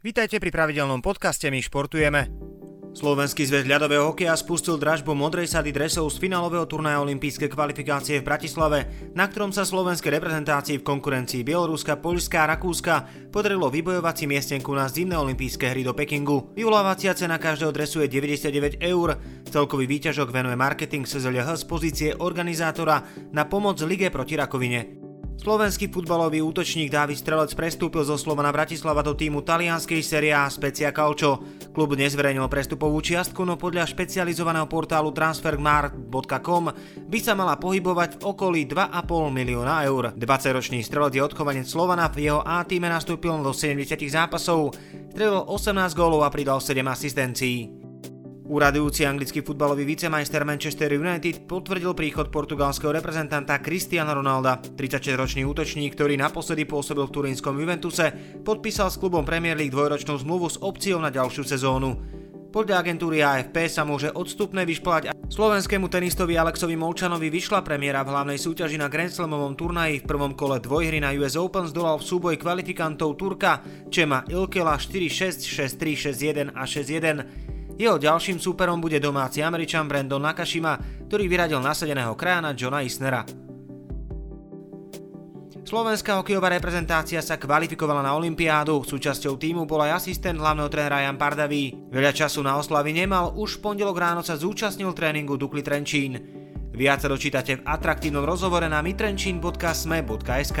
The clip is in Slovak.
Vítajte pri pravidelnom podcaste My športujeme. Slovenský zväz ľadového hokeja spustil dražbu modrej sady dresov z finálového turnaja olympijské kvalifikácie v Bratislave, na ktorom sa slovenské reprezentácii v konkurencii Bieloruska, Poľska a Rakúska podarilo vybojovať si miestenku na zimné olympijské hry do Pekingu. Vyvolávacia cena každého dresu je 99 eur. Celkový výťažok venuje marketing SZLH z pozície organizátora na pomoc Lige proti rakovine. Slovenský futbalový útočník Dávid Strelec prestúpil zo Slovana Bratislava do týmu talianskej série A Specia Calcio. Klub nezverejnil prestupovú čiastku, no podľa špecializovaného portálu transfermarkt.com by sa mala pohybovať v okolí 2,5 milióna eur. 20-ročný strelec je odchovanec Slovana, v jeho A týme nastúpil do 70 zápasov, strelil 18 gólov a pridal 7 asistencií. Úradujúci anglický futbalový vicemajster Manchester United potvrdil príchod portugalského reprezentanta Cristiana Ronalda. 36-ročný útočník, ktorý naposledy pôsobil v turínskom Juventuse, podpísal s klubom Premier League dvojročnú zmluvu s opciou na ďalšiu sezónu. Podľa agentúry AFP sa môže odstupné vyšplať slovenskému tenistovi Alexovi Molčanovi vyšla premiéra v hlavnej súťaži na Grand Slamovom turnaji v prvom kole dvojhry na US Open zdolal v súboj kvalifikantov Turka Čema Ilkela 4-6, 6-3, 6-1 a 6-1. Jeho ďalším súperom bude domáci Američan Brandon Nakashima, ktorý vyradil nasadeného krajana Johna Isnera. Slovenská hokejová reprezentácia sa kvalifikovala na Olympiádu. Súčasťou týmu bol aj asistent hlavného trénera Jan Pardavý. Veľa času na oslavy nemal, už v pondelok ráno sa zúčastnil tréningu Dukli Trenčín. Viac dočítate v atraktívnom rozhovore na mitrenčín.sme.sk.